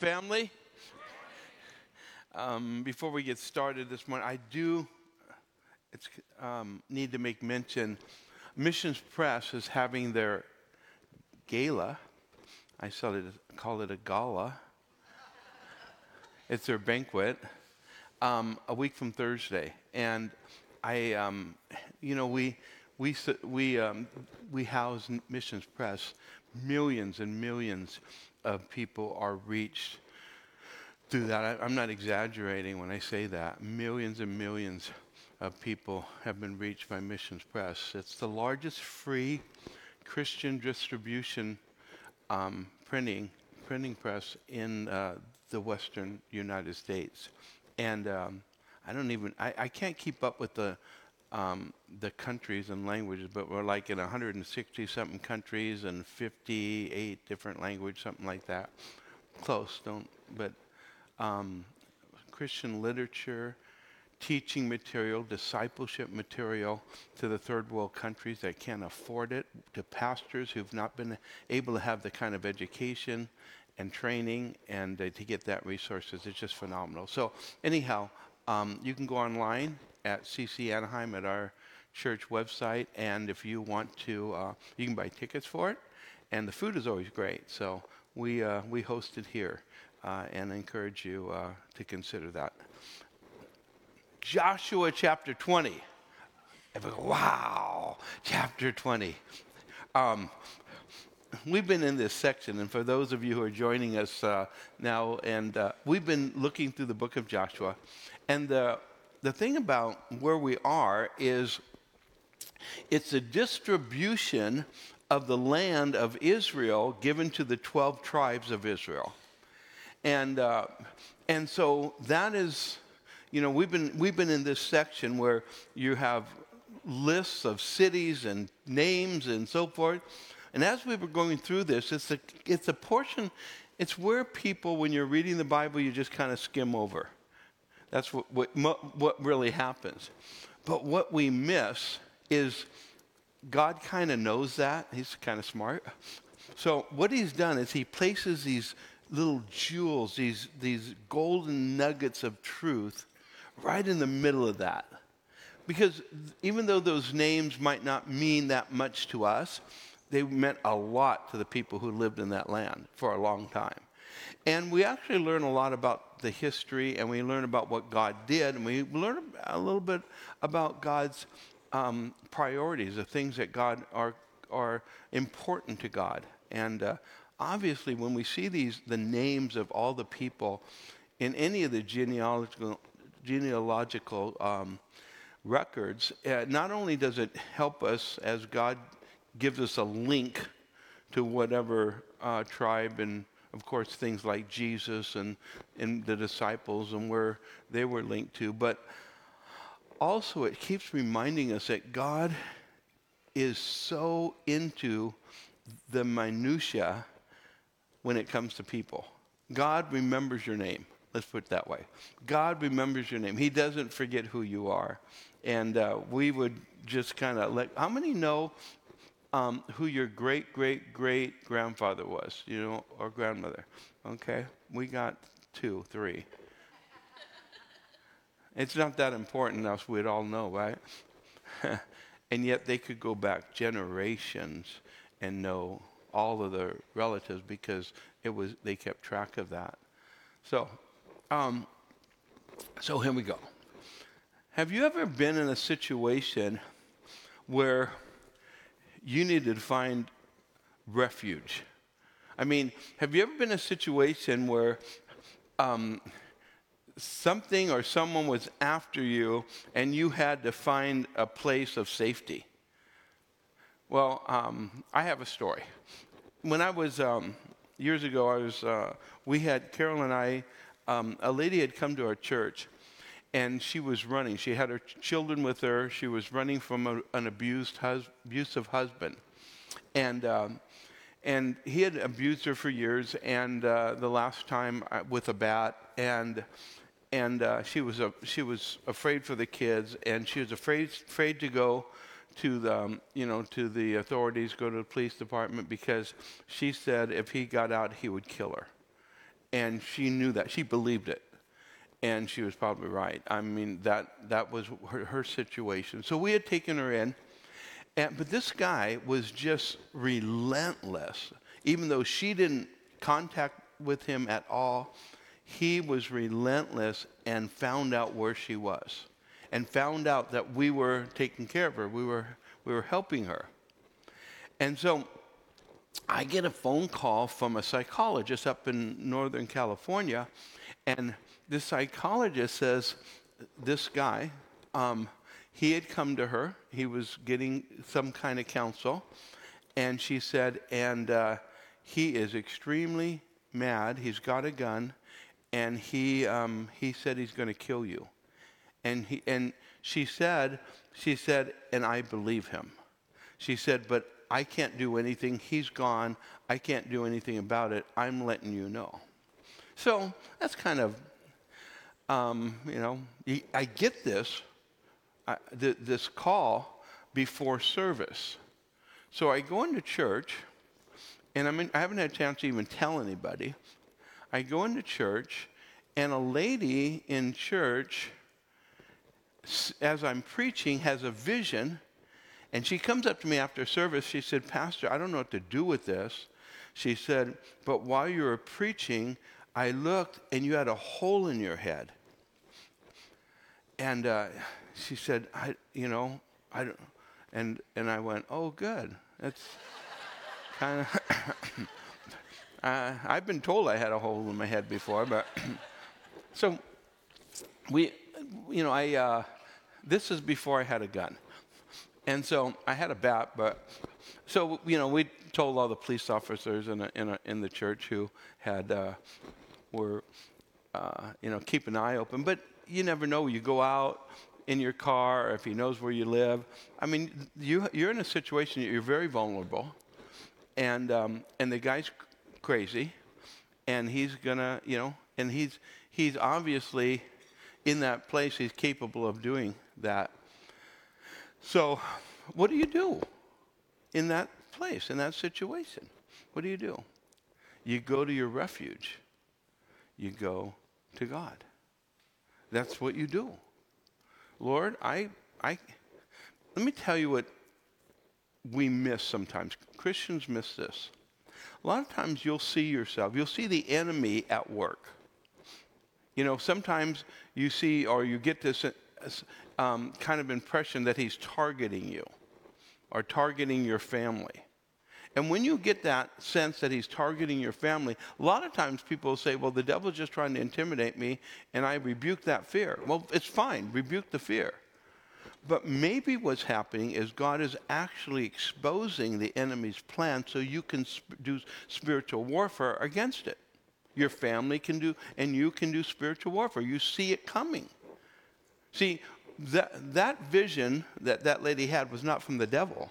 family. Um, before we get started this morning, I do um, need to make mention Missions Press is having their gala. I saw it, call it a gala. It's their banquet um, a week from Thursday. And I, um, you know, we, we, we, um, we house Missions Press. Millions and millions of people are reached through that. I, am not exaggerating when I say that. Millions and millions of people have been reached by Missions Press. It's the largest free Christian distribution um, printing printing press in uh, the Western United States, and um, I don't even I, I, can't keep up with the um, the countries and languages, but we're like in 160 something countries and 58 different languages, something like that. Close, don't but um, Christian literature, teaching material, discipleship material to the third world countries that can't afford it, to pastors who've not been able to have the kind of education and training and uh, to get that resources. It's just phenomenal. So, anyhow, um, you can go online at CC Anaheim at our church website, and if you want to, uh, you can buy tickets for it. And the food is always great. So, we, uh, we host it here uh, and encourage you uh, to consider that. Joshua chapter 20. wow, chapter 20. Um, we've been in this section, and for those of you who are joining us uh, now, and uh, we've been looking through the book of Joshua. And the, the thing about where we are is it's a distribution of the land of Israel given to the 12 tribes of Israel. And, uh, and so that is you know, we've been, we've been in this section where you have lists of cities and names and so forth. And as we were going through this, it's a, it's a portion, it's where people, when you're reading the Bible, you just kind of skim over. That's what, what, what really happens. But what we miss is God kind of knows that. He's kind of smart. So what he's done is he places these little jewels, these, these golden nuggets of truth right in the middle of that. Because even though those names might not mean that much to us, they meant a lot to the people who lived in that land for a long time. And we actually learn a lot about the history and we learn about what God did and we learn a little bit about God's um, priorities, the things that God are, are important to God. And uh, obviously, when we see these, the names of all the people in any of the genealogical genealogical um, records, uh, not only does it help us as God gives us a link to whatever uh, tribe and of course things like Jesus and, and the disciples and where they were linked to, but also it keeps reminding us that God is so into the minutia when it comes to people. God remembers your name. Let's put it that way. God remembers your name. He doesn't forget who you are. And uh, we would just kind of let, how many know um, who your great, great, great grandfather was, you know, or grandmother? Okay, we got two, three. it's not that important, else we'd all know, right? and yet they could go back generations and know all of the relatives because it was they kept track of that. So um, so here we go. Have you ever been in a situation where you needed to find refuge? I mean, have you ever been in a situation where um, something or someone was after you and you had to find a place of safety? Well, um, I have a story. When I was um, years ago, I was uh, we had Carol and I um, a lady had come to our church and she was running. She had her children with her. She was running from a, an abused hus- abusive husband. And, um, and he had abused her for years, and uh, the last time uh, with a bat. And, and uh, she, was a, she was afraid for the kids, and she was afraid, afraid to go to the, um, you know, to the authorities, go to the police department, because she said if he got out, he would kill her And she knew that. She believed it. And she was probably right. I mean, that, that was her, her situation. So we had taken her in. And, but this guy was just relentless. Even though she didn't contact with him at all, he was relentless and found out where she was and found out that we were taking care of her. We were, we were helping her. And so I get a phone call from a psychologist up in Northern California, and this psychologist says, This guy, um, he had come to her, he was getting some kind of counsel, and she said, and uh, he is extremely mad. He's got a gun, and he, um, he said he's going to kill you. And, he, and she said, she said, and I believe him. She said, but I can't do anything. He's gone. I can't do anything about it. I'm letting you know. So that's kind of, um, you know, I get this, I, th- this call before service. So I go into church, and I, mean, I haven't had a chance to even tell anybody. I go into church, and a lady in church, as I'm preaching, has a vision and she comes up to me after service. She said, Pastor, I don't know what to do with this. She said, But while you were preaching, I looked and you had a hole in your head. And uh, she said, I, you know, I don't, and, and I went, oh, good. That's kind of, uh, I've been told I had a hole in my head before, but, so we, you know, I, uh, this is before I had a gun. And so I had a bat, but so you know we told all the police officers in a, in, a, in the church who had uh, were uh, you know keep an eye open. But you never know. You go out in your car, or if he knows where you live. I mean, you you're in a situation you're very vulnerable, and um, and the guy's crazy, and he's gonna you know, and he's he's obviously in that place. He's capable of doing that. So, what do you do in that place, in that situation? What do you do? You go to your refuge. You go to God. That's what you do. Lord, I, I, let me tell you what we miss sometimes. Christians miss this. A lot of times you'll see yourself, you'll see the enemy at work. You know, sometimes you see or you get this um, kind of impression that he's targeting you or targeting your family. And when you get that sense that he's targeting your family, a lot of times people say, well, the devil's just trying to intimidate me, and I rebuke that fear. Well, it's fine, rebuke the fear. But maybe what's happening is God is actually exposing the enemy's plan so you can sp- do spiritual warfare against it. Your family can do, and you can do spiritual warfare. You see it coming. See, that, that vision that that lady had was not from the devil.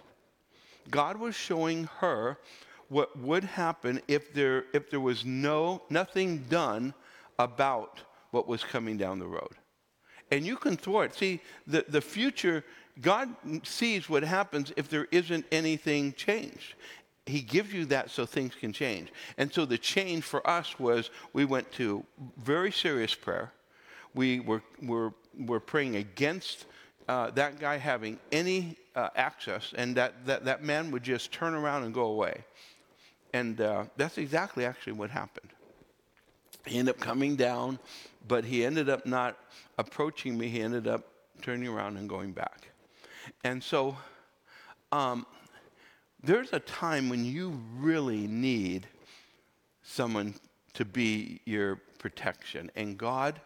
God was showing her what would happen if there, if there was no, nothing done about what was coming down the road. And you can thwart. See, the, the future, God sees what happens if there isn't anything changed. He gives you that so things can change. And so the change for us was we went to very serious prayer. We were, were were praying against uh, that guy having any uh, access, and that, that, that man would just turn around and go away. And uh, that's exactly actually what happened. He ended up coming down, but he ended up not approaching me. He ended up turning around and going back. And so um, there's a time when you really need someone to be your protection. And God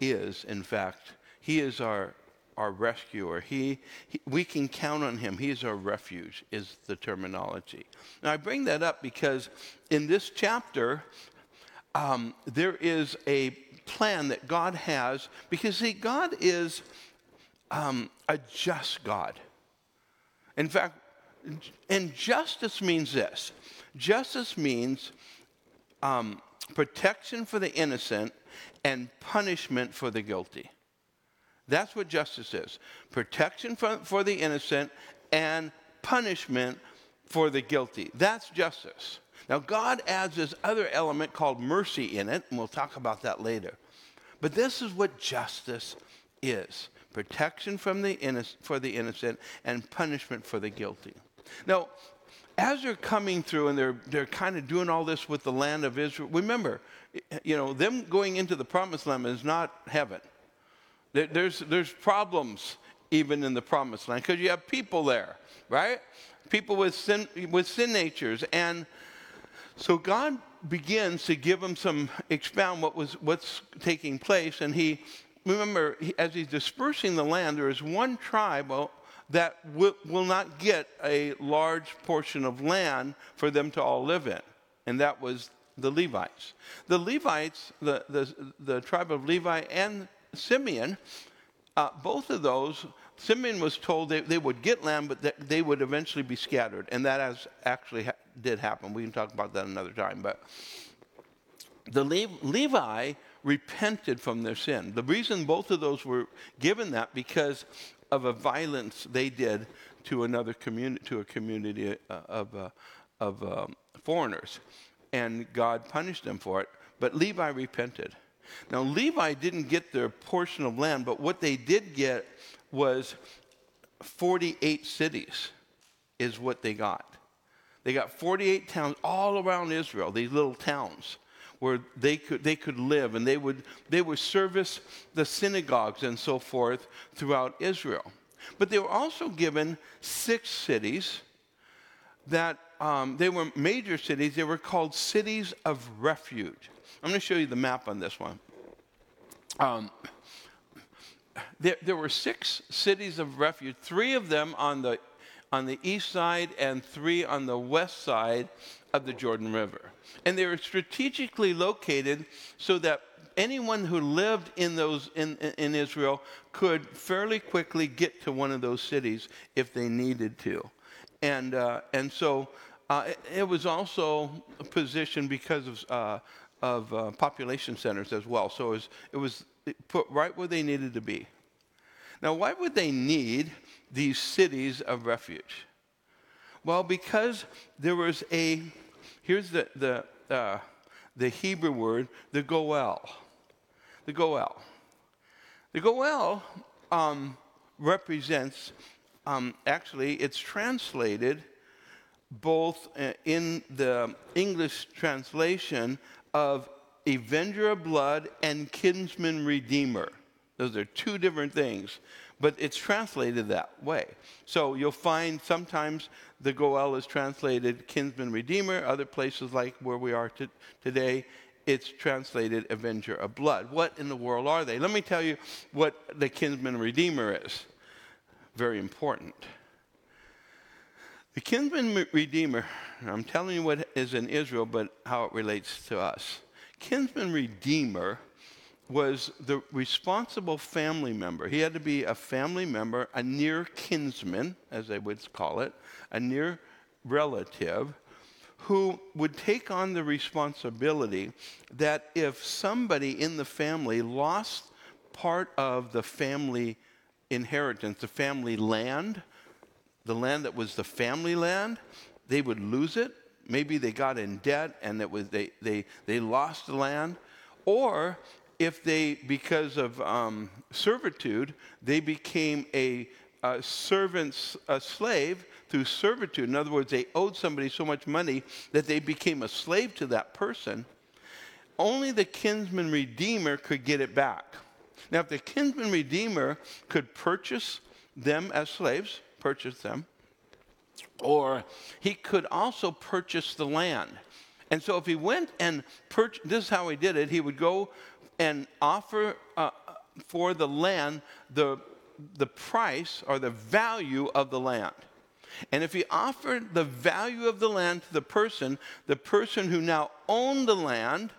is, in fact, he is our, our rescuer. He, he, we can count on him. He is our refuge, is the terminology. Now, I bring that up because in this chapter, um, there is a plan that God has, because, see, God is um, a just God. In fact, and justice means this justice means um, protection for the innocent and punishment for the guilty. That's what justice is protection for, for the innocent and punishment for the guilty. That's justice. Now, God adds this other element called mercy in it, and we'll talk about that later. But this is what justice is protection from the inno- for the innocent and punishment for the guilty. Now, as they're coming through and they're, they're kind of doing all this with the land of Israel, remember, you know, them going into the promised land is not heaven. There, there's, there's problems even in the promised land because you have people there, right? People with sin, with sin natures. And so God begins to give them some, expound what was, what's taking place. And he, remember, as he's dispersing the land, there is one tribe, that will, will not get a large portion of land for them to all live in, and that was the Levites. The Levites, the, the, the tribe of Levi and Simeon, uh, both of those, Simeon was told they, they would get land, but that they would eventually be scattered, and that has actually ha- did happen. We can talk about that another time, but the Le- Levi repented from their sin. The reason both of those were given that because of a violence they did to another community, to a community uh, of, uh, of um, foreigners. And God punished them for it. But Levi repented. Now, Levi didn't get their portion of land, but what they did get was 48 cities, is what they got. They got 48 towns all around Israel, these little towns where they could, they could live and they would, they would service the synagogues and so forth throughout Israel. But they were also given six cities that um, they were major cities. They were called cities of refuge. I'm going to show you the map on this one. Um, there, there were six cities of refuge, three of them on the, on the east side and three on the west side of the Jordan River. And they were strategically located so that anyone who lived in, those, in, in Israel could fairly quickly get to one of those cities if they needed to. And, uh, and so uh, it, it, was also positioned because of, uh, of uh, population centers as well. So it was, it was put right where they needed to be. Now, why would they need these cities of refuge? Well, because there was a Here's the, the, uh, the Hebrew word, the goel. The goel. The goel um, represents, um, actually, it's translated both uh, in the English translation of avenger of blood and kinsman redeemer. Those are two different things, but it's translated that way. So you'll find sometimes the Goel is translated kinsman redeemer. Other places, like where we are to, today, it's translated avenger of blood. What in the world are they? Let me tell you what the kinsman redeemer is. Very important. The kinsman redeemer, I'm telling you what is in Israel, but how it relates to us. Kinsman redeemer was the responsible family member. He had to be a family member, a near kinsman, as they would call it, a near relative, who would take on the responsibility that if somebody in the family lost part of the family inheritance, the family land, the land that was the family land, they would lose it. Maybe they got in debt and it was, they, they, they lost the land. Or if they, because of um, servitude, they became a, a a slave through servitude. In other words, they owed somebody so much money that they became a slave to that person. Only the kinsman redeemer could get it back. Now, if the kinsman redeemer could purchase them as slaves, purchase them, or he could also purchase the land. And so if he went and purchased, this is how he did it, he would go and offer uh, for the land the, the price or the value of the land. And if he offered the value of the land to the person, the person who now owned the land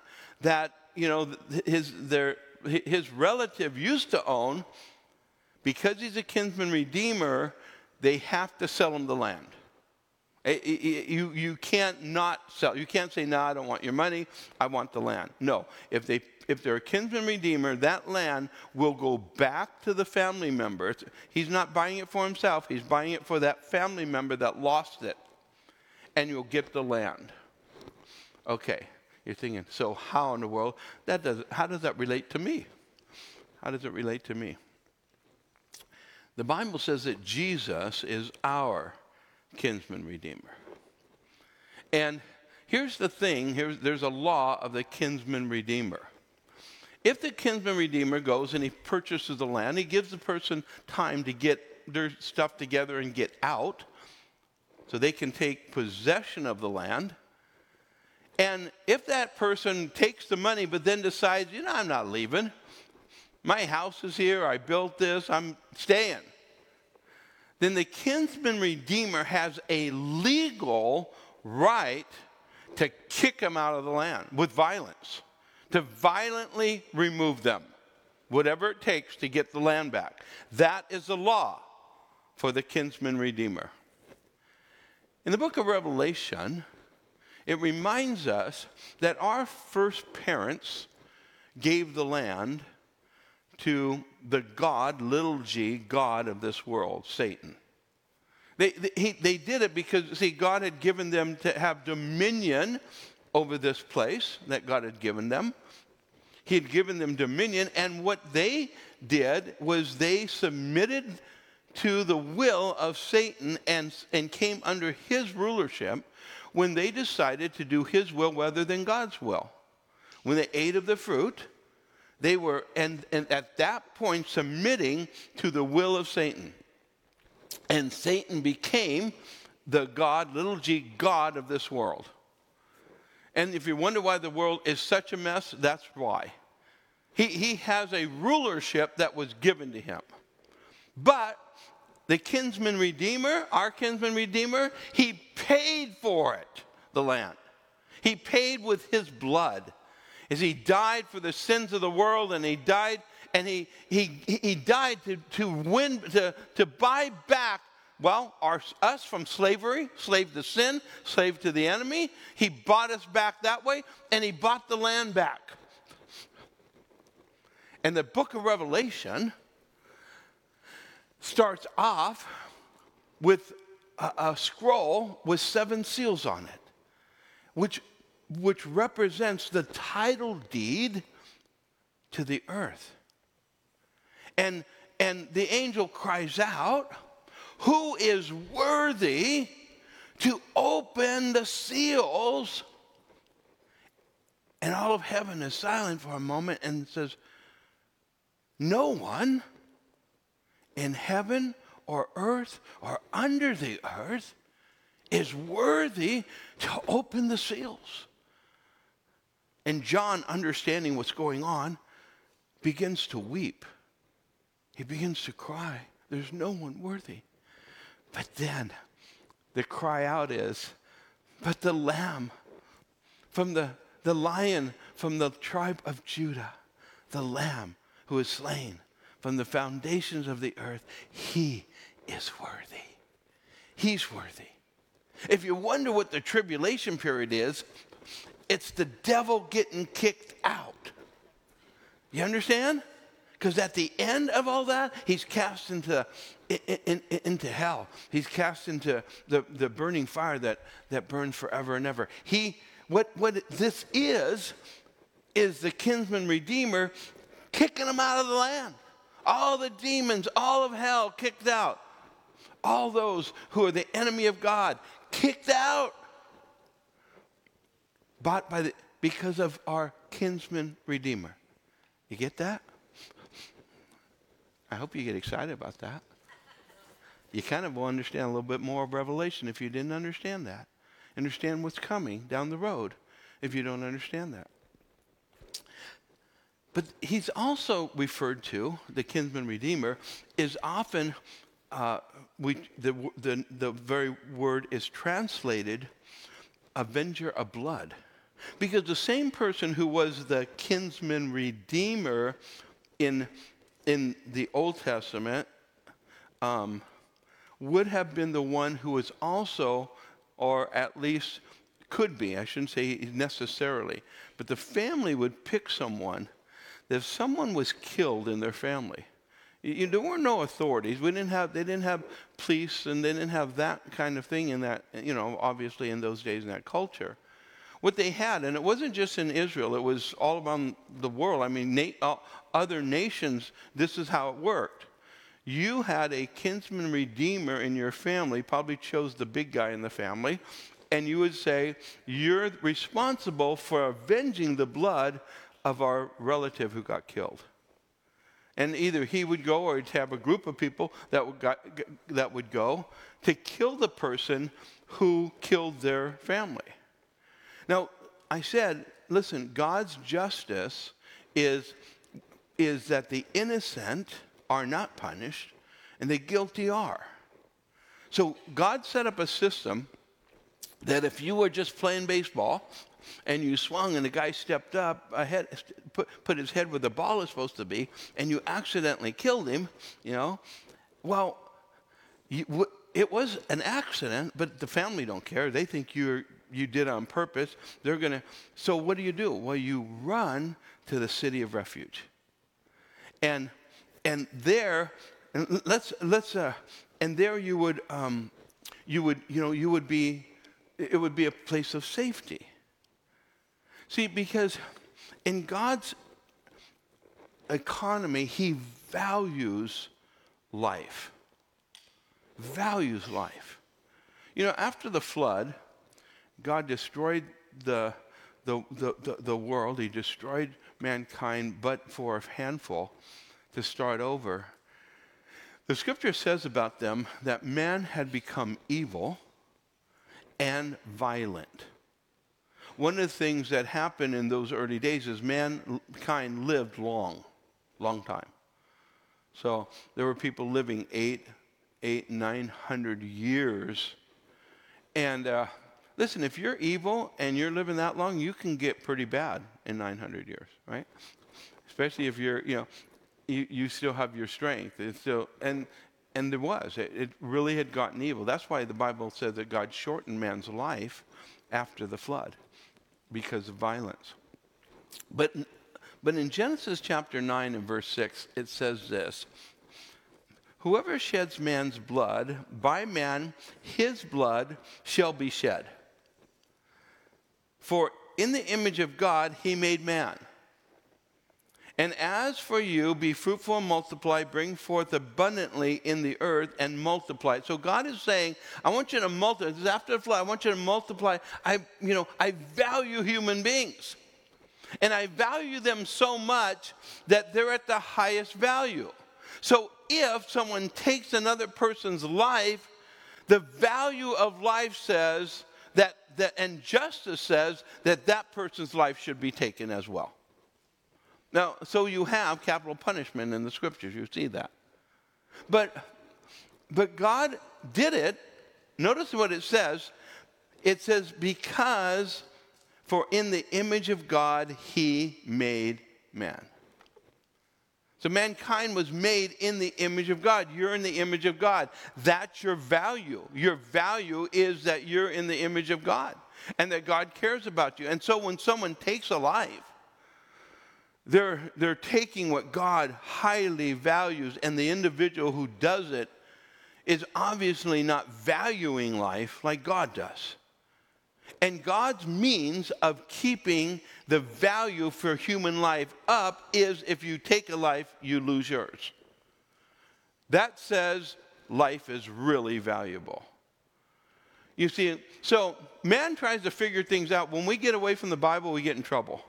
that you know his their his relative used to own, because he's a kinsman redeemer, they have to sell them the land. You, you can't not sell. You can't say, no, I don't want your money. I want the land. No. If, they, if they're a kinsman redeemer, that land will go back to the family member. He's not buying it for himself. He's buying it for that family member that lost it. And you'll get the land. Okay, you're thinking, so how in the world that does how does that relate to me? How does it relate to me? The Bible says that Jesus is our kinsman redeemer. And here's the thing here's, there's a law of the kinsman redeemer. If the kinsman redeemer goes and he purchases the land, he gives the person time to get their stuff together and get out so they can take possession of the land. And if that person takes the money but then decides, you know, I'm not leaving, my house is here, I built this, I'm staying, then the kinsman redeemer has a legal right to kick them out of the land with violence, to violently remove them, whatever it takes to get the land back. That is the law for the kinsman redeemer. In the book of Revelation, it reminds us that our first parents gave the land to the God, little g, God of this world, Satan. They, they, he, they did it because, see, God had given them to have dominion over this place that God had given them. He had given them dominion, and what they did was they submitted to the will of Satan and, and came under his rulership when they decided to do his will rather than God's will. When they ate of the fruit, they were, and, and at that point, submitting to the will of Satan. And Satan became the God, little g, God of this world. And if you wonder why the world is such a mess, that's why. He, he has a rulership that was given to him. But the kinsman redeemer, our kinsman redeemer, he paid for it, the land. He paid with his blood. As he died for the sins of the world and he died and he, he, he died to, to win, to, to buy back, well, our, us from slavery, slave to sin, slave to the enemy. He bought us back that way and he bought the land back. And the book of Revelation starts off with a, a, scroll with seven seals on it, which, which represents the title deed to the earth. And, and the angel cries out, Who is worthy to open the seals? And all of heaven is silent for a moment and says, No one in heaven or earth or under the earth is worthy to open the seals. And John, understanding what's going on, begins to weep. He begins to cry. There's no one worthy. But then the cry out is, But the lamb from the, the lion from the tribe of Judah, the lamb who is slain from the foundations of the earth, he is worthy. He's worthy. If you wonder what the tribulation period is, it's the devil getting kicked out. You understand? Because at the end of all that, he's cast into, in, in, into hell. He's cast into the, the burning fire that, that burns forever and ever. He, what, what this is, is the kinsman redeemer kicking him out of the land all the demons, all of hell kicked out. All those who are the enemy of God kicked out. Bought by the, because of our kinsman redeemer. You get that? I hope you get excited about that. You kind of will understand a little bit more of Revelation if you didn't understand that. Understand what's coming down the road if you don't understand that. But he's also referred to, the kinsman redeemer, is often, uh, we, the, the, the very word is translated avenger of blood. Because the same person who was the kinsman redeemer in, in the Old Testament um, would have been the one who was also, or at least could be, I shouldn't say necessarily, but the family would pick someone that if someone was killed in their family, you, there were no authorities. We didn't have, they didn't have police and they didn't have that kind of thing in that, you know, obviously in those days in that culture. What they had, and it wasn't just in Israel, it was all around the world. I mean, na- uh, other nations, this is how it worked. You had a kinsman redeemer in your family, probably chose the big guy in the family, and you would say, You're responsible for avenging the blood of our relative who got killed. And either he would go or he'd have a group of people that would, got, that would go to kill the person who killed their family. Now, I said, listen, God's justice is, is that the innocent are not punished and the guilty are. So God set up a system that if you were just playing baseball and you swung and the guy stepped up ahead, put, put his head where the ball is supposed to be, and you accidentally killed him, you know, well, you, it was an accident, but the family don't care. They think you're, you did on purpose. They're going to. So what do you do? Well, you run to the city of refuge. And, and there, and let's, let's, uh, and there you would, um, you would, you know, you would be, it would be a place of safety. See, because in God's economy, He values life. Values life. You know, after the flood, God destroyed the, the, the, the, world, He destroyed mankind, but for a handful to start over. The scripture says about them that man had become evil and violent. One of the things that happened in those early days is mankind lived long, long time. So there were people living eight, eight, nine hundred years. And uh, listen, if you're evil and you're living that long, you can get pretty bad in 900 years, right? Especially if you're, you know, you, you still have your strength. It's still, and, and there was. It, it really had gotten evil. That's why the Bible says that God shortened man's life after the flood because of violence. But, but in Genesis chapter 9 and verse 6, it says this Whoever sheds man's blood, by man his blood shall be shed. For in the image of God he made man. And as for you, be fruitful and multiply, bring forth abundantly in the earth and multiply. So God is saying, I want you to multiply. This is after the flood, I want you to multiply. I, you know, I value human beings. And I value them so much that they're at the highest value. So if someone takes another person's life, the value of life says that, that and justice says that that person's life should be taken as well. Now, so you have capital punishment in the scriptures, you see that. But, but God did it. Notice what it says. It says, because for in the image of God he made man. So mankind was made in the image of God. You're in the image of God. That's your value. Your value is that you're in the image of God and that God cares about you. And so when someone takes a life, they're, they're taking what God highly values, and the individual who does it is obviously not valuing life like God does. And God's means of keeping the value for human life up is if you take a life, you lose yours. That says life is really valuable. You see, so man tries to figure things out. When we get away from the Bible, we get in trouble.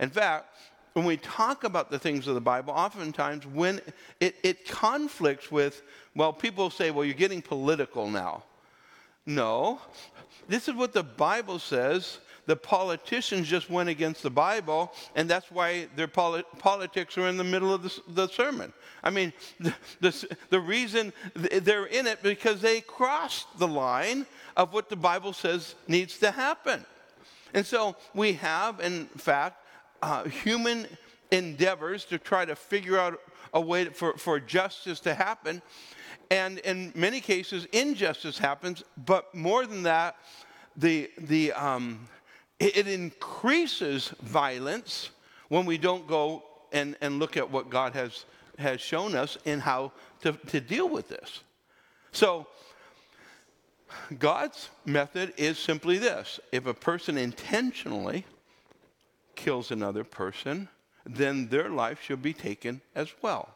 In fact, when we talk about the things of the Bible, oftentimes when it, it conflicts with, well, people say, well, you're getting political now. No, this is what the Bible says. The politicians just went against the Bible, and that's why their poli- politics are in the middle of the, the sermon. I mean, the, the, the reason they're in it because they crossed the line of what the Bible says needs to happen. And so we have, in fact, uh, human endeavors to try to figure out a way for, for justice to happen. And in many cases, injustice happens, but more than that, the, the, um, it, it increases violence when we don't go and, and look at what God has, has shown us in how to, to deal with this. So, God's method is simply this if a person intentionally kills another person, then their life should be taken as well.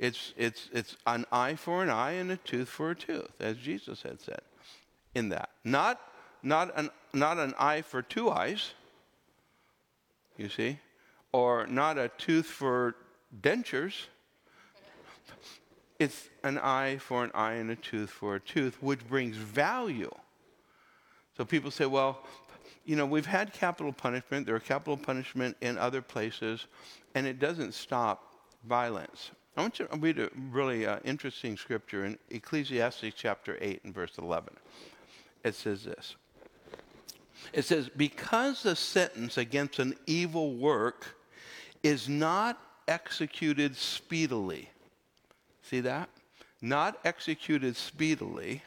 It's, it's, it's an eye for an eye and a tooth for a tooth, as Jesus had said in that. Not, not, an, not an eye for two eyes, you see, or not a tooth for dentures. It's an eye for an eye and a tooth for a tooth, which brings value. So people say, well, you know, we've had capital punishment, there are capital punishment in other places, and it doesn't stop violence. I want you to read a really uh, interesting scripture in Ecclesiastes chapter 8 and verse 11. It says this It says, Because the sentence against an evil work is not executed speedily. See that? Not executed speedily.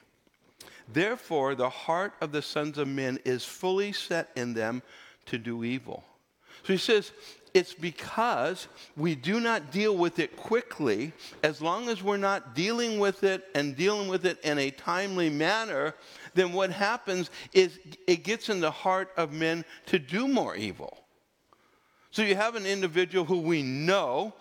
Therefore, the heart of the sons of men is fully set in them to do evil. So he says, it's because we do not deal with it quickly. As long as we're not dealing with it and dealing with it in a timely manner, then what happens is it gets in the heart of men to do more evil. So you have an individual who we know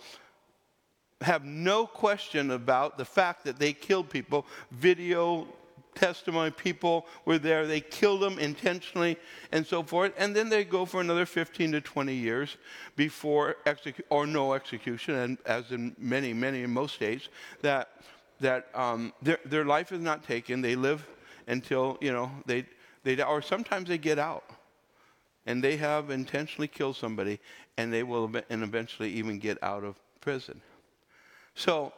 have no question about the fact that they killed people, video testimony, people were there, they killed them intentionally, and so forth. And then they go for another 15 to 20 years before execution, or no execution, and as in many, many, in most states, that, that um, their, their life is not taken. They live until, you know, they, they, or sometimes they get out. And they have intentionally killed somebody, and they will and eventually even get out of prison. So,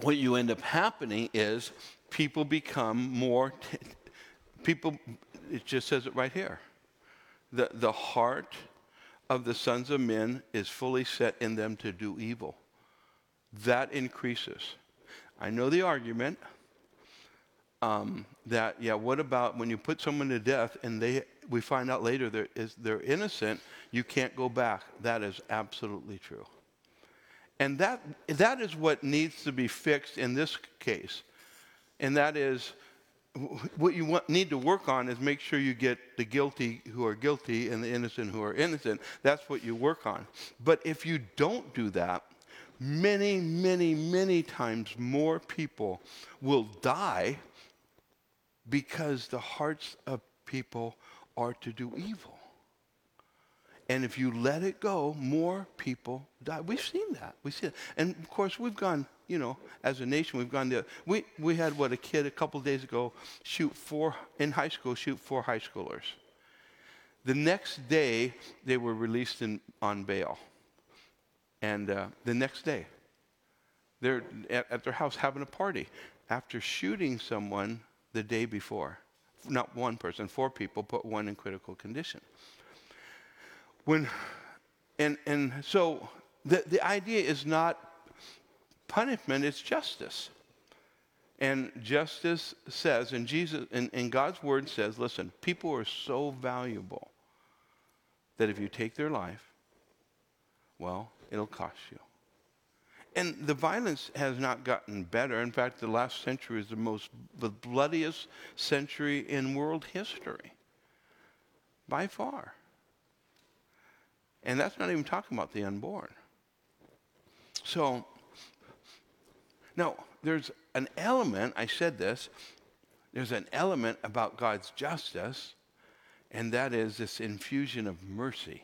what you end up happening is people become more, t- people, it just says it right here. The, the heart of the sons of men is fully set in them to do evil. That increases. I know the argument um, that, yeah, what about when you put someone to death and they, we find out later they're, is, they're innocent, you can't go back. That is absolutely true. And that, that is what needs to be fixed in this case and that is what you want, need to work on is make sure you get the guilty who are guilty and the innocent who are innocent. That's what you work on. But if you don't do that, many, many, many times more people will die because the hearts of people are to do evil. And if you let it go, more people die. We've seen that. We see it. And of course, we've gone, you know, as a nation, we've gone there. We, we had what a kid a couple days ago shoot four, in high school, shoot four high schoolers. The next day, they were released in, on bail. And uh, the next day, they're at, at their house having a party after shooting someone the day before. Not one person, four people, put one in critical condition. When, and, and so the, the idea is not punishment, it's justice. And justice says, and Jesus, and, and God's word says, listen, people are so valuable that if you take their life, well, it'll cost you. And the violence has not gotten better. In fact, the last century is the most the bloodiest century in world history. By far. And that's not even talking about the unborn. So, now, there's an element, I said this, there's an element about God's justice, and that is this infusion of mercy.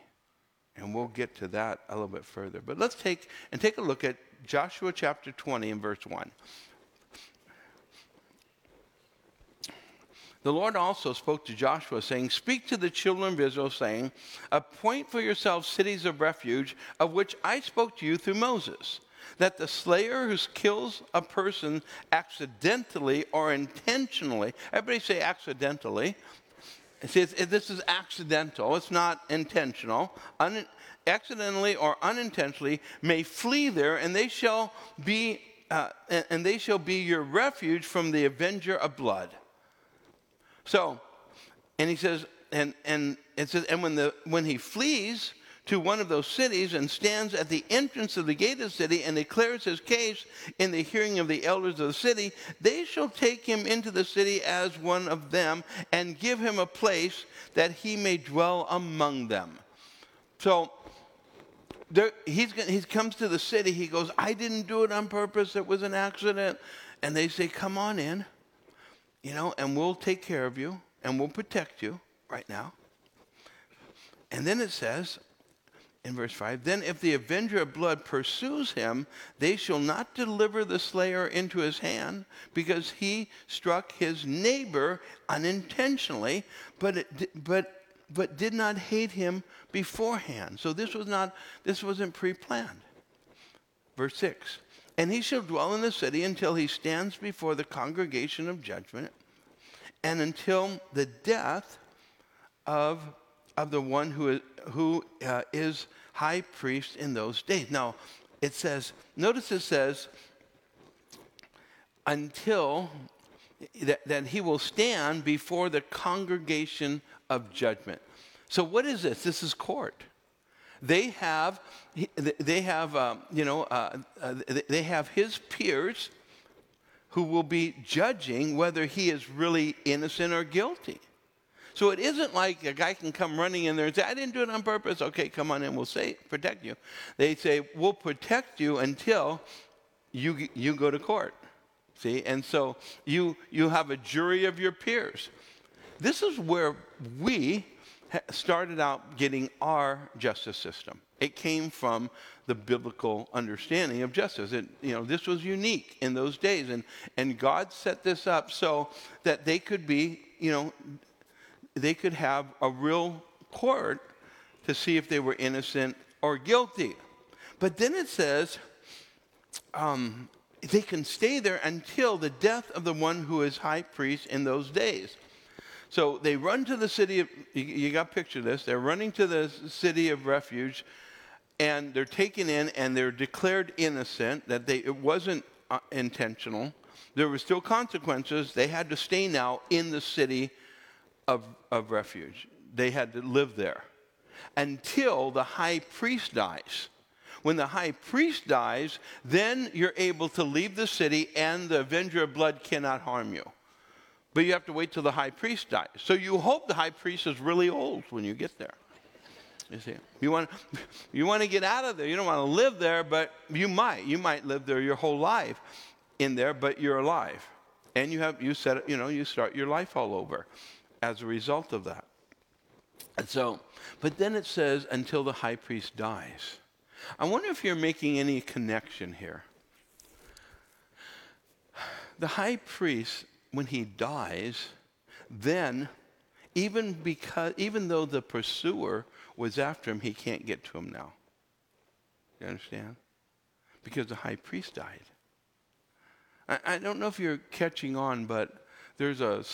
And we'll get to that a little bit further. But let's take and take a look at Joshua chapter 20 and verse 1. The Lord also spoke to Joshua, saying, Speak to the children of Israel, saying, Appoint for yourselves cities of refuge, of which I spoke to you through Moses, that the slayer who kills a person accidentally or intentionally, everybody say accidentally. See, this is accidental, it's not intentional. Un- accidentally or unintentionally may flee there, and they shall be. Uh, and, and they shall be your refuge from the avenger of blood. So, and he says, and, and it says, and when, the, when he flees to one of those cities and stands at the entrance of the gate of the city and declares his case in the hearing of the elders of the city, they shall take him into the city as one of them and give him a place that he may dwell among them. So there, he's, he comes to the city. He goes, I didn't do it on purpose. It was an accident. And they say, Come on in, you know, and we'll take care of you and we'll protect you right now. And then it says in verse 5 Then if the avenger of blood pursues him, they shall not deliver the slayer into his hand because he struck his neighbor unintentionally, but, it, but but did not hate him beforehand. So this was not this wasn't pre-planned. Verse 6. And he shall dwell in the city until he stands before the congregation of judgment and until the death of, of the one who is, who, uh, is high priest in those days. Now, it says, notice it says, until that, that he will stand before the congregation of judgment. So, what is this? This is court. They have, they have, um, you know, uh, uh, they have his peers who will be judging whether he is really innocent or guilty. So it isn't like a guy can come running in there and say, I didn't do it on purpose. Okay, come on in, we'll say, protect you. They say, we'll protect you until you, you go to court. See, and so you, you have a jury of your peers. This is where we started out getting our justice system. It came from the biblical understanding of justice. It, you know, this was unique in those days, and, and God set this up so that they could be, you know, they could have a real court to see if they were innocent or guilty. But then it says um, they can stay there until the death of the one who is high priest in those days. So they run to the city of, you, got to picture this, they're running to the city of refuge and they're taken in and they're declared innocent, that they, it wasn't uh, intentional. There were still consequences. They had to stay now in the city of, of refuge. They had to live there until the high priest dies. When the high priest dies, then you're able to leave the city and the avenger of blood cannot harm you. But you have to wait till the high priest dies. So you hope the high priest is really old when you get there. You see, you want you want to get out of there. You don't want to live there, but you might. You might live there your whole life in there, but you're alive, and you have you set you know you start your life all over as a result of that. And so, but then it says until the high priest dies. I wonder if you're making any connection here. The high priest, when he dies, then even because even though the pursuer was after him, he can't get to him now. You understand? Because the high priest died. I, I don't know if you're catching on, but there's a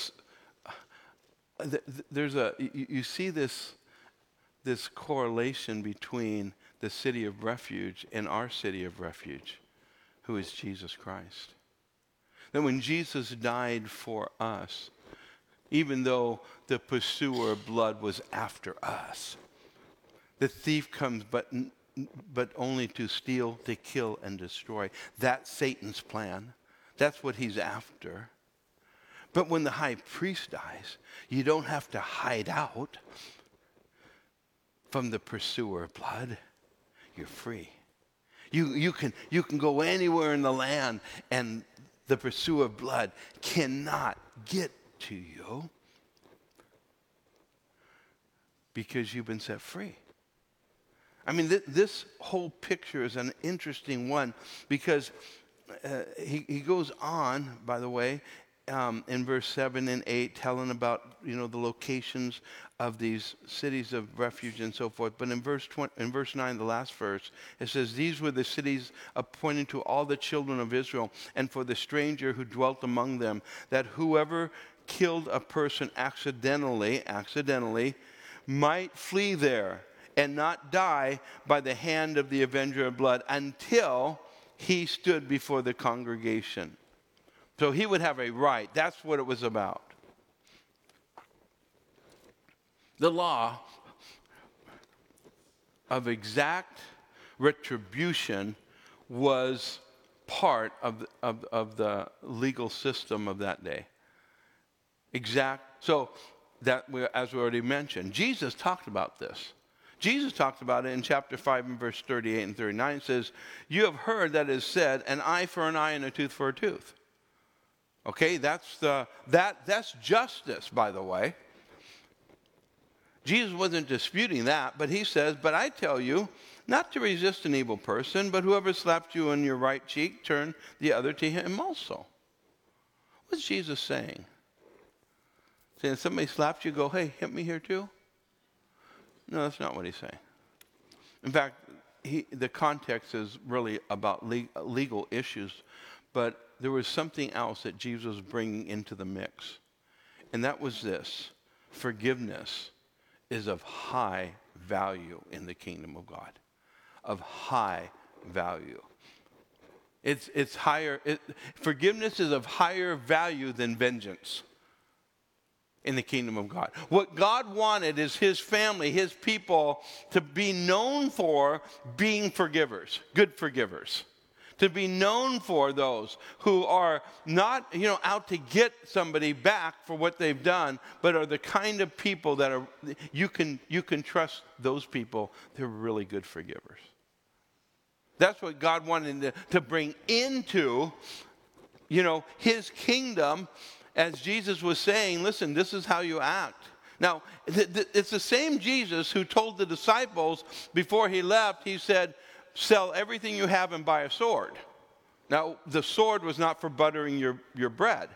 there's a you, see this this correlation between the city of refuge and our city of refuge, who is Jesus Christ. That when Jesus died for us, even though the pursuer of blood was after us, the thief comes but, but only to steal, to kill, and destroy. That's Satan's plan. That's what he's after. But when the high priest dies, you don't have to hide out from the pursuer of blood. You're free. You, you, can, you can go anywhere in the land, and the pursuer of blood cannot get to you because you've been set free. I mean, th- this whole picture is an interesting one because uh, he, he goes on, by the way, um, in verse 7 and 8, telling about, you know, the locations of these cities of refuge and so forth. But in verse, 20, in verse 9, the last verse, it says, These were the cities appointed to all the children of Israel and for the stranger who dwelt among them, that whoever killed a person accidentally, accidentally, might flee there and not die by the hand of the avenger of blood until he stood before the congregation. So he would have a right. That's what it was about. The law of exact retribution was part of the, of, of the legal system of that day. Exact. So that we, as we already mentioned, Jesus talked about this. Jesus talked about it in chapter 5 and verse 38 and 39. It says, You have heard that is said, an eye for an eye and a tooth for a tooth. Okay, that's, the, that, that's justice, by the way. Jesus wasn't disputing that, but he says, But I tell you, not to resist an evil person, but whoever slaps you on your right cheek, turn the other to him also. What's Jesus saying? Saying, somebody slaps you, go, hey, hit me here too? No, that's not what he's saying. In fact, he, the context is really about le- legal issues, but there was something else that Jesus was bringing into the mix. And that was this forgiveness is of high value in the kingdom of God. Of high value. It's, it's higher, it, forgiveness is of higher value than vengeance in the kingdom of God. What God wanted is his family, his people, to be known for being forgivers, good forgivers. To be known for those who are not, you know, out to get somebody back for what they've done, but are the kind of people that are you can you can trust those people. They're really good forgivers. That's what God wanted to, to bring into, you know, his kingdom as Jesus was saying, listen, this is how you act. Now, th- th- it's the same Jesus who told the disciples before he left, he said, sell everything you have and buy a sword. Now, the sword was not for buttering your, your bread.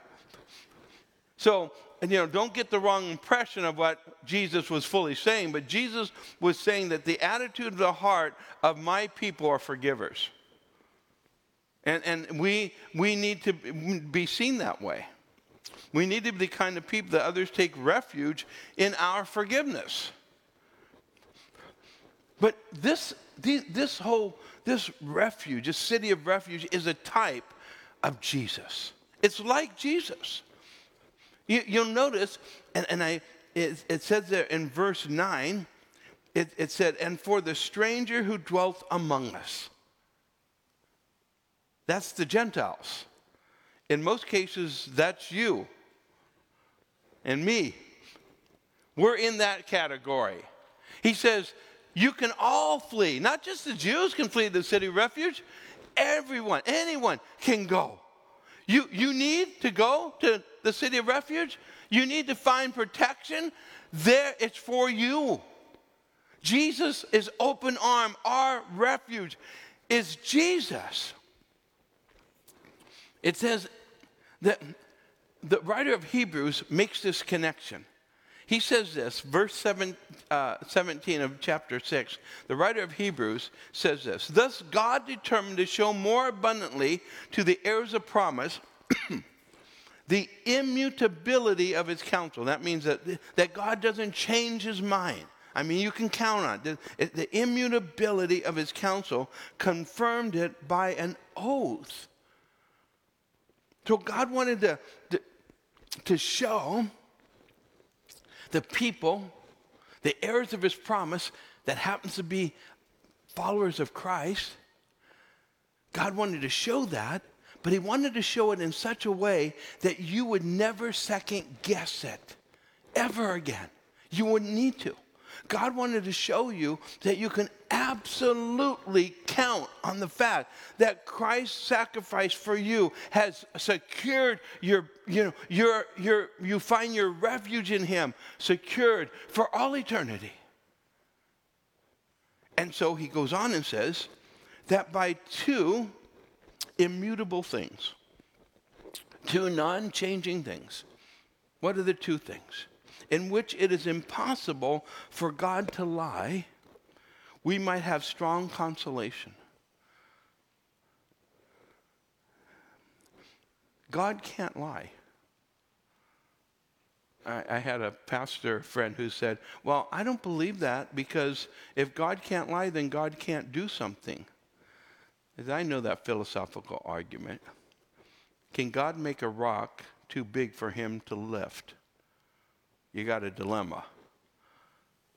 So, and, you know, don't get the wrong impression of what Jesus was fully saying, but Jesus was saying that the attitude of the heart of my people are forgivers. And, and we, we need to be seen that way. We need to be the kind of people that others take refuge in our forgiveness. But this, this whole, this refuge, this city of refuge, is a type of Jesus. It's like Jesus. You, will notice, and, and I, it, it, says there in verse 9, it, it said, and for the stranger who dwelt among us. That's the Gentiles. In most cases, that's you and me. We're in that category. He says, You can all flee. Not just the Jews can flee the city refuge, everyone, anyone can go. You, you need to go to the city of refuge. You need to find protection. There, it's for you. Jesus is open arm. Our refuge is Jesus. It says that the writer of Hebrews makes this connection. He says this, verse seven, uh, 17 of chapter 6. The writer of Hebrews says this Thus God determined to show more abundantly to the heirs of promise the immutability of his counsel. That means that, that God doesn't change his mind. I mean, you can count on it. The, the immutability of his counsel confirmed it by an oath. So God wanted to, to, to show the people, the heirs of his promise, that happens to be followers of Christ. God wanted to show that, but he wanted to show it in such a way that you would never second guess it ever again. You wouldn't need to. God wanted to show you that you can absolutely count on the fact that Christ's sacrifice for you has secured your, you know, your, your, you find your refuge in Him, secured for all eternity. And so he goes on and says that by two immutable things, two non changing things, what are the two things? In which it is impossible for God to lie, we might have strong consolation. God can't lie. I, I, had a pastor friend who said, Well, I don't believe that because if God can't lie, then God can't do something. As I know that philosophical argument. Can God make a rock too big for him to lift? You got a dilemma.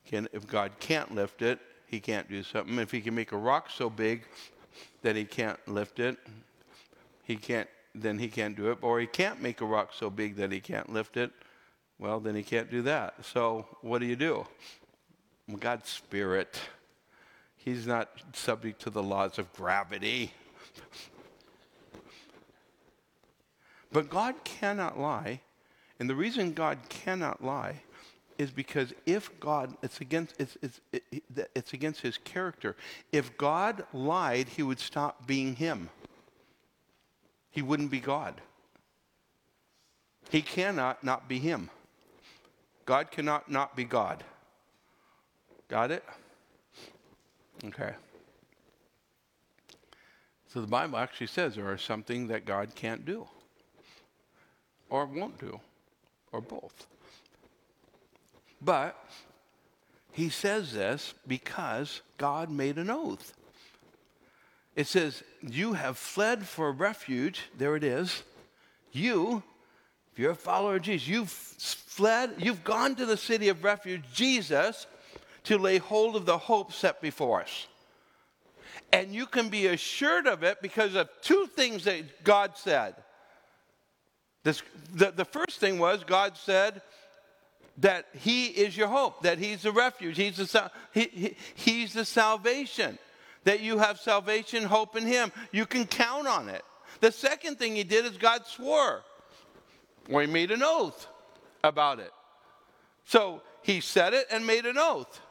Can, if God can't lift it, he can't do something. If he can make a rock so big that he can't lift it, he can't then he can't do it. Or he can't make a rock so big that he can't lift it, well, then he can't do that. So what do you do? God's spirit. He's not subject to the laws of gravity. But God cannot lie. And the reason God cannot lie is because if God, it's against, it's, it's, it, it's against his character. If God lied, he would stop being him. He wouldn't be God. He cannot not be him. God cannot not be God. Got it? Okay. So the Bible actually says there are something that God can't do, or won't do, or both. But he says this because God made an oath. It says, You have fled for refuge. There it is. You, if you're a follower of Jesus, you've fled, you've gone to the city of refuge, Jesus, to lay hold of the hope set before us. And you can be assured of it because of two things that God said. This, the, the first thing was God said that He is your hope, that He's the refuge, He's the, he, he, he's the salvation, that you have salvation, hope in Him. You can count on it. The second thing He did is God swore, or He made an oath about it. So He said it and made an oath.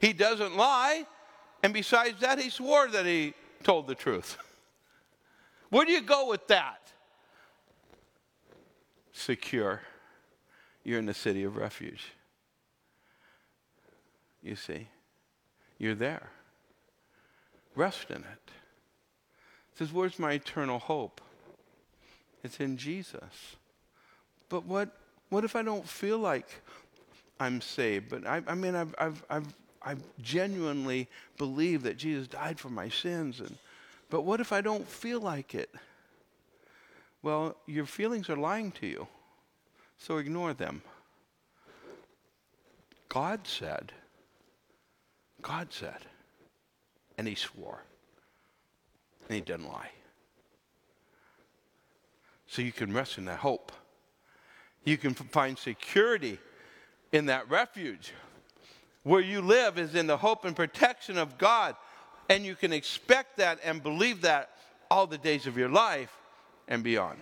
He doesn't lie. And besides that, he swore that he told the truth. Where do you go with that? Secure. You're in the city of refuge. You see, you're there. Rest in it. it says, Where's my eternal hope? It's in Jesus. But what, what if I don't feel like I'm saved? But I, I mean, I've, I've, I've I genuinely believe that Jesus died for my sins. And, but what if I don't feel like it? Well, your feelings are lying to you, so ignore them. God said, God said, and he swore, and he didn't lie. So you can rest in that hope. You can find security in that refuge. Where you live is in the hope and protection of God. And you can expect that and believe that all the days of your life and beyond.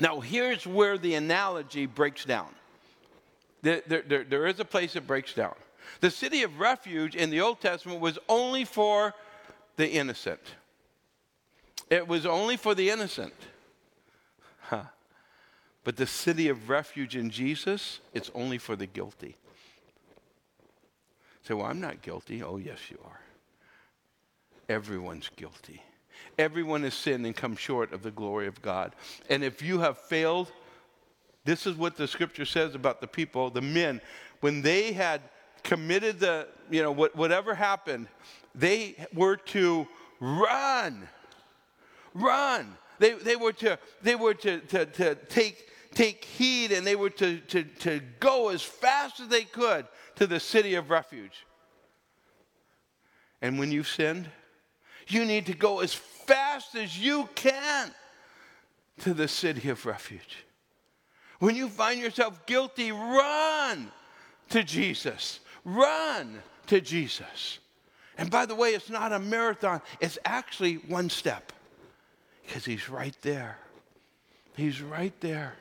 Now, here's where the analogy breaks down. There, there, there is a place it breaks down. The city of refuge in the Old Testament was only for the innocent. It was only for the innocent. Huh. But the city of refuge in Jesus, it's only for the guilty. Say, well, I'm not guilty. Oh, yes, you are. Everyone's guilty. Everyone has sinned and come short of the glory of God. And if you have failed, this is what the scripture says about the people, the men, when they had committed the, you know, whatever happened, they were to run. Run. They, they were to, they were to, to, to take, take heed and they were to, to, to go as fast as they could to the city of refuge. And when you've sinned, you need to go as fast as you can to the city of refuge. When you find yourself guilty, run to Jesus. Run to Jesus. And by the way, it's not a marathon, it's actually one step because He's right there. He's right there.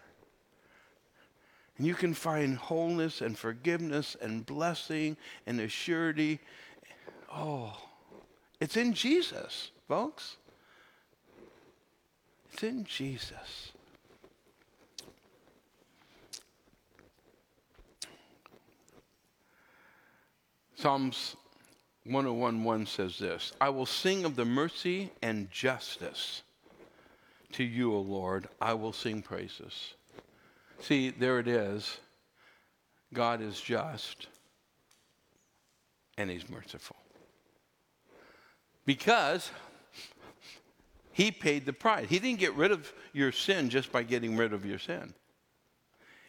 And you can find wholeness and forgiveness and blessing and assurity. Oh, it's in Jesus, folks. It's in Jesus. Psalms 101:1 says this I will sing of the mercy and justice to you, O Lord. I will sing praises. See, there it is. God is just and He's merciful. Because He paid the price. He didn't get rid of your sin just by getting rid of your sin.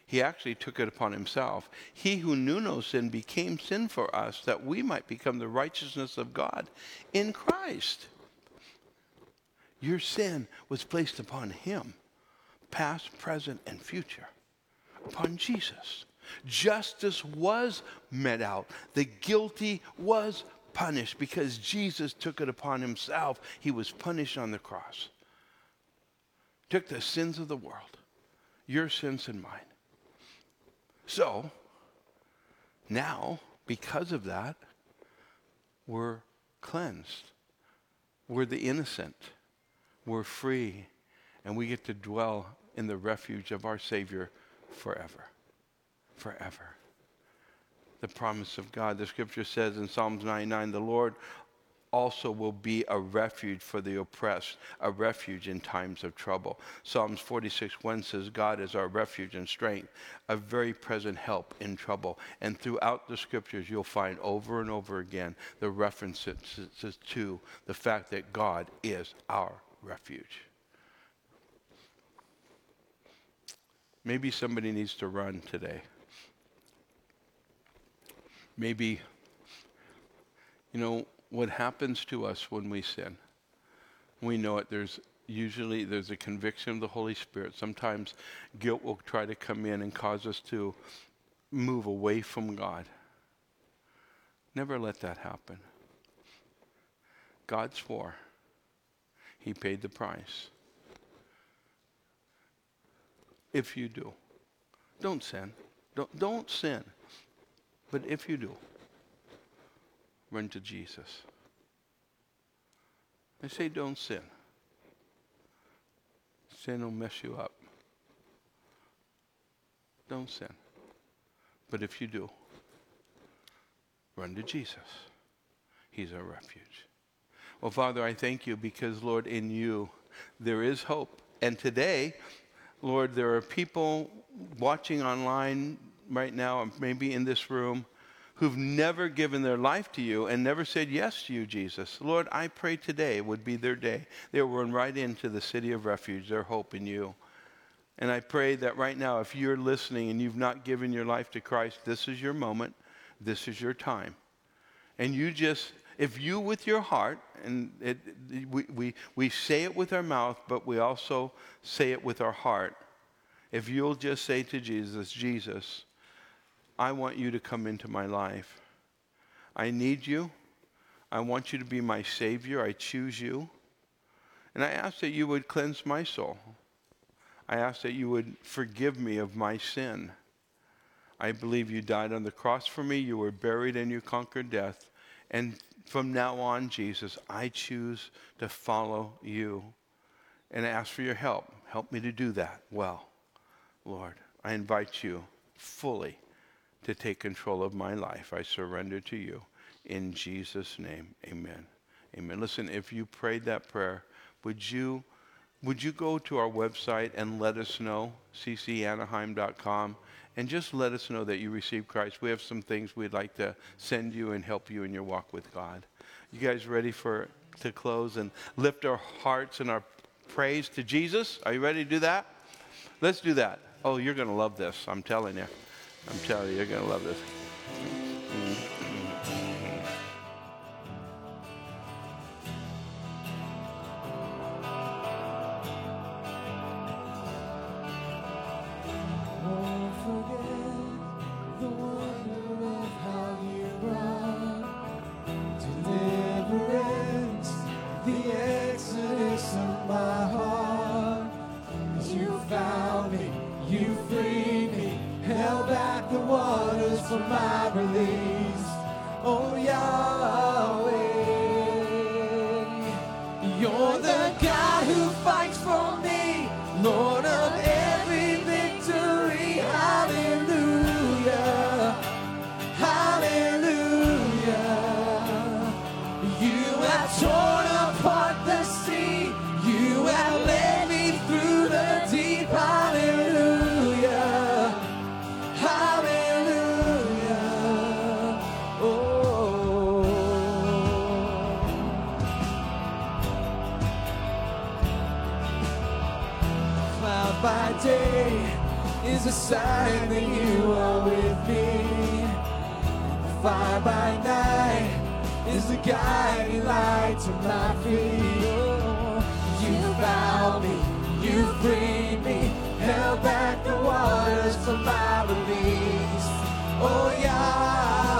He actually took it upon himself. He who knew no sin became sin for us that we might become the righteousness of God in Christ. Your sin was placed upon him, past, present, and future, upon Jesus. Justice was met out. The guilty was punished because Jesus took it upon himself. He was punished on the cross. Took the sins of the world, your sins and mine. So, now, because of that, we're cleansed. We're the innocent. We're free. And we get to dwell in the refuge of our Savior forever. Forever. The promise of God. The scripture says in Psalms 99 the Lord also will be a refuge for the oppressed, a refuge in times of trouble. Psalms 46 1 says, God is our refuge and strength, a very present help in trouble. And throughout the scriptures, you'll find over and over again the references to the fact that God is our refuge. Maybe somebody needs to run today. Maybe, you know, what happens to us when we sin. We know it. There's usually there's a conviction of the Holy Spirit. Sometimes guilt will try to come in and cause us to move away from God. Never let that happen. God swore. He paid the price. If you do, don't sin. Don't, don't sin. But if you do, run to Jesus. I say don't sin. Sin will mess you up. Don't sin. But if you do, run to Jesus. He's our refuge. Well, Father, I thank you because, Lord, in you there is hope. And today, Lord, there are people watching online right now, maybe in this room, who've never given their life to you and never said yes to you, Jesus. Lord, I pray today would be their day. They will run right into the city of refuge, their hope in you. And I pray that right now, if you're listening and you've not given your life to Christ, this is your moment, this is your time. And you just, if you with your heart, and it, we, we, we say it with our mouth, but we also say it with our heart. If you'll just say to Jesus, Jesus, I want you to come into my life. I need you. I want you to be my Savior. I choose you. And I ask that you would cleanse my soul. I ask that you would forgive me of my sin. I believe you died on the cross for me. You were buried and you conquered death. And from now on, Jesus, I choose to follow you and ask for your help. Help me to do that well, Lord. I invite you fully to take control of my life. I surrender to you. In Jesus' name, amen. Amen. Listen, if you prayed that prayer, would you, would you go to our website and let us know, ccanaheim.com, and just let us know that you received Christ? We have some things we'd like to send you and help you in your walk with God. You guys ready for to close and lift our hearts and our praise to Jesus? Are you ready to do that? Let's do that. Oh, you're going to love this. I'm telling you. I'm telling you, you're going to love this. for mine. is a sign that you are with me. Fire by night is the guiding light to my feet. You found me, you freed me, held back the waters for my release. Oh, yeah.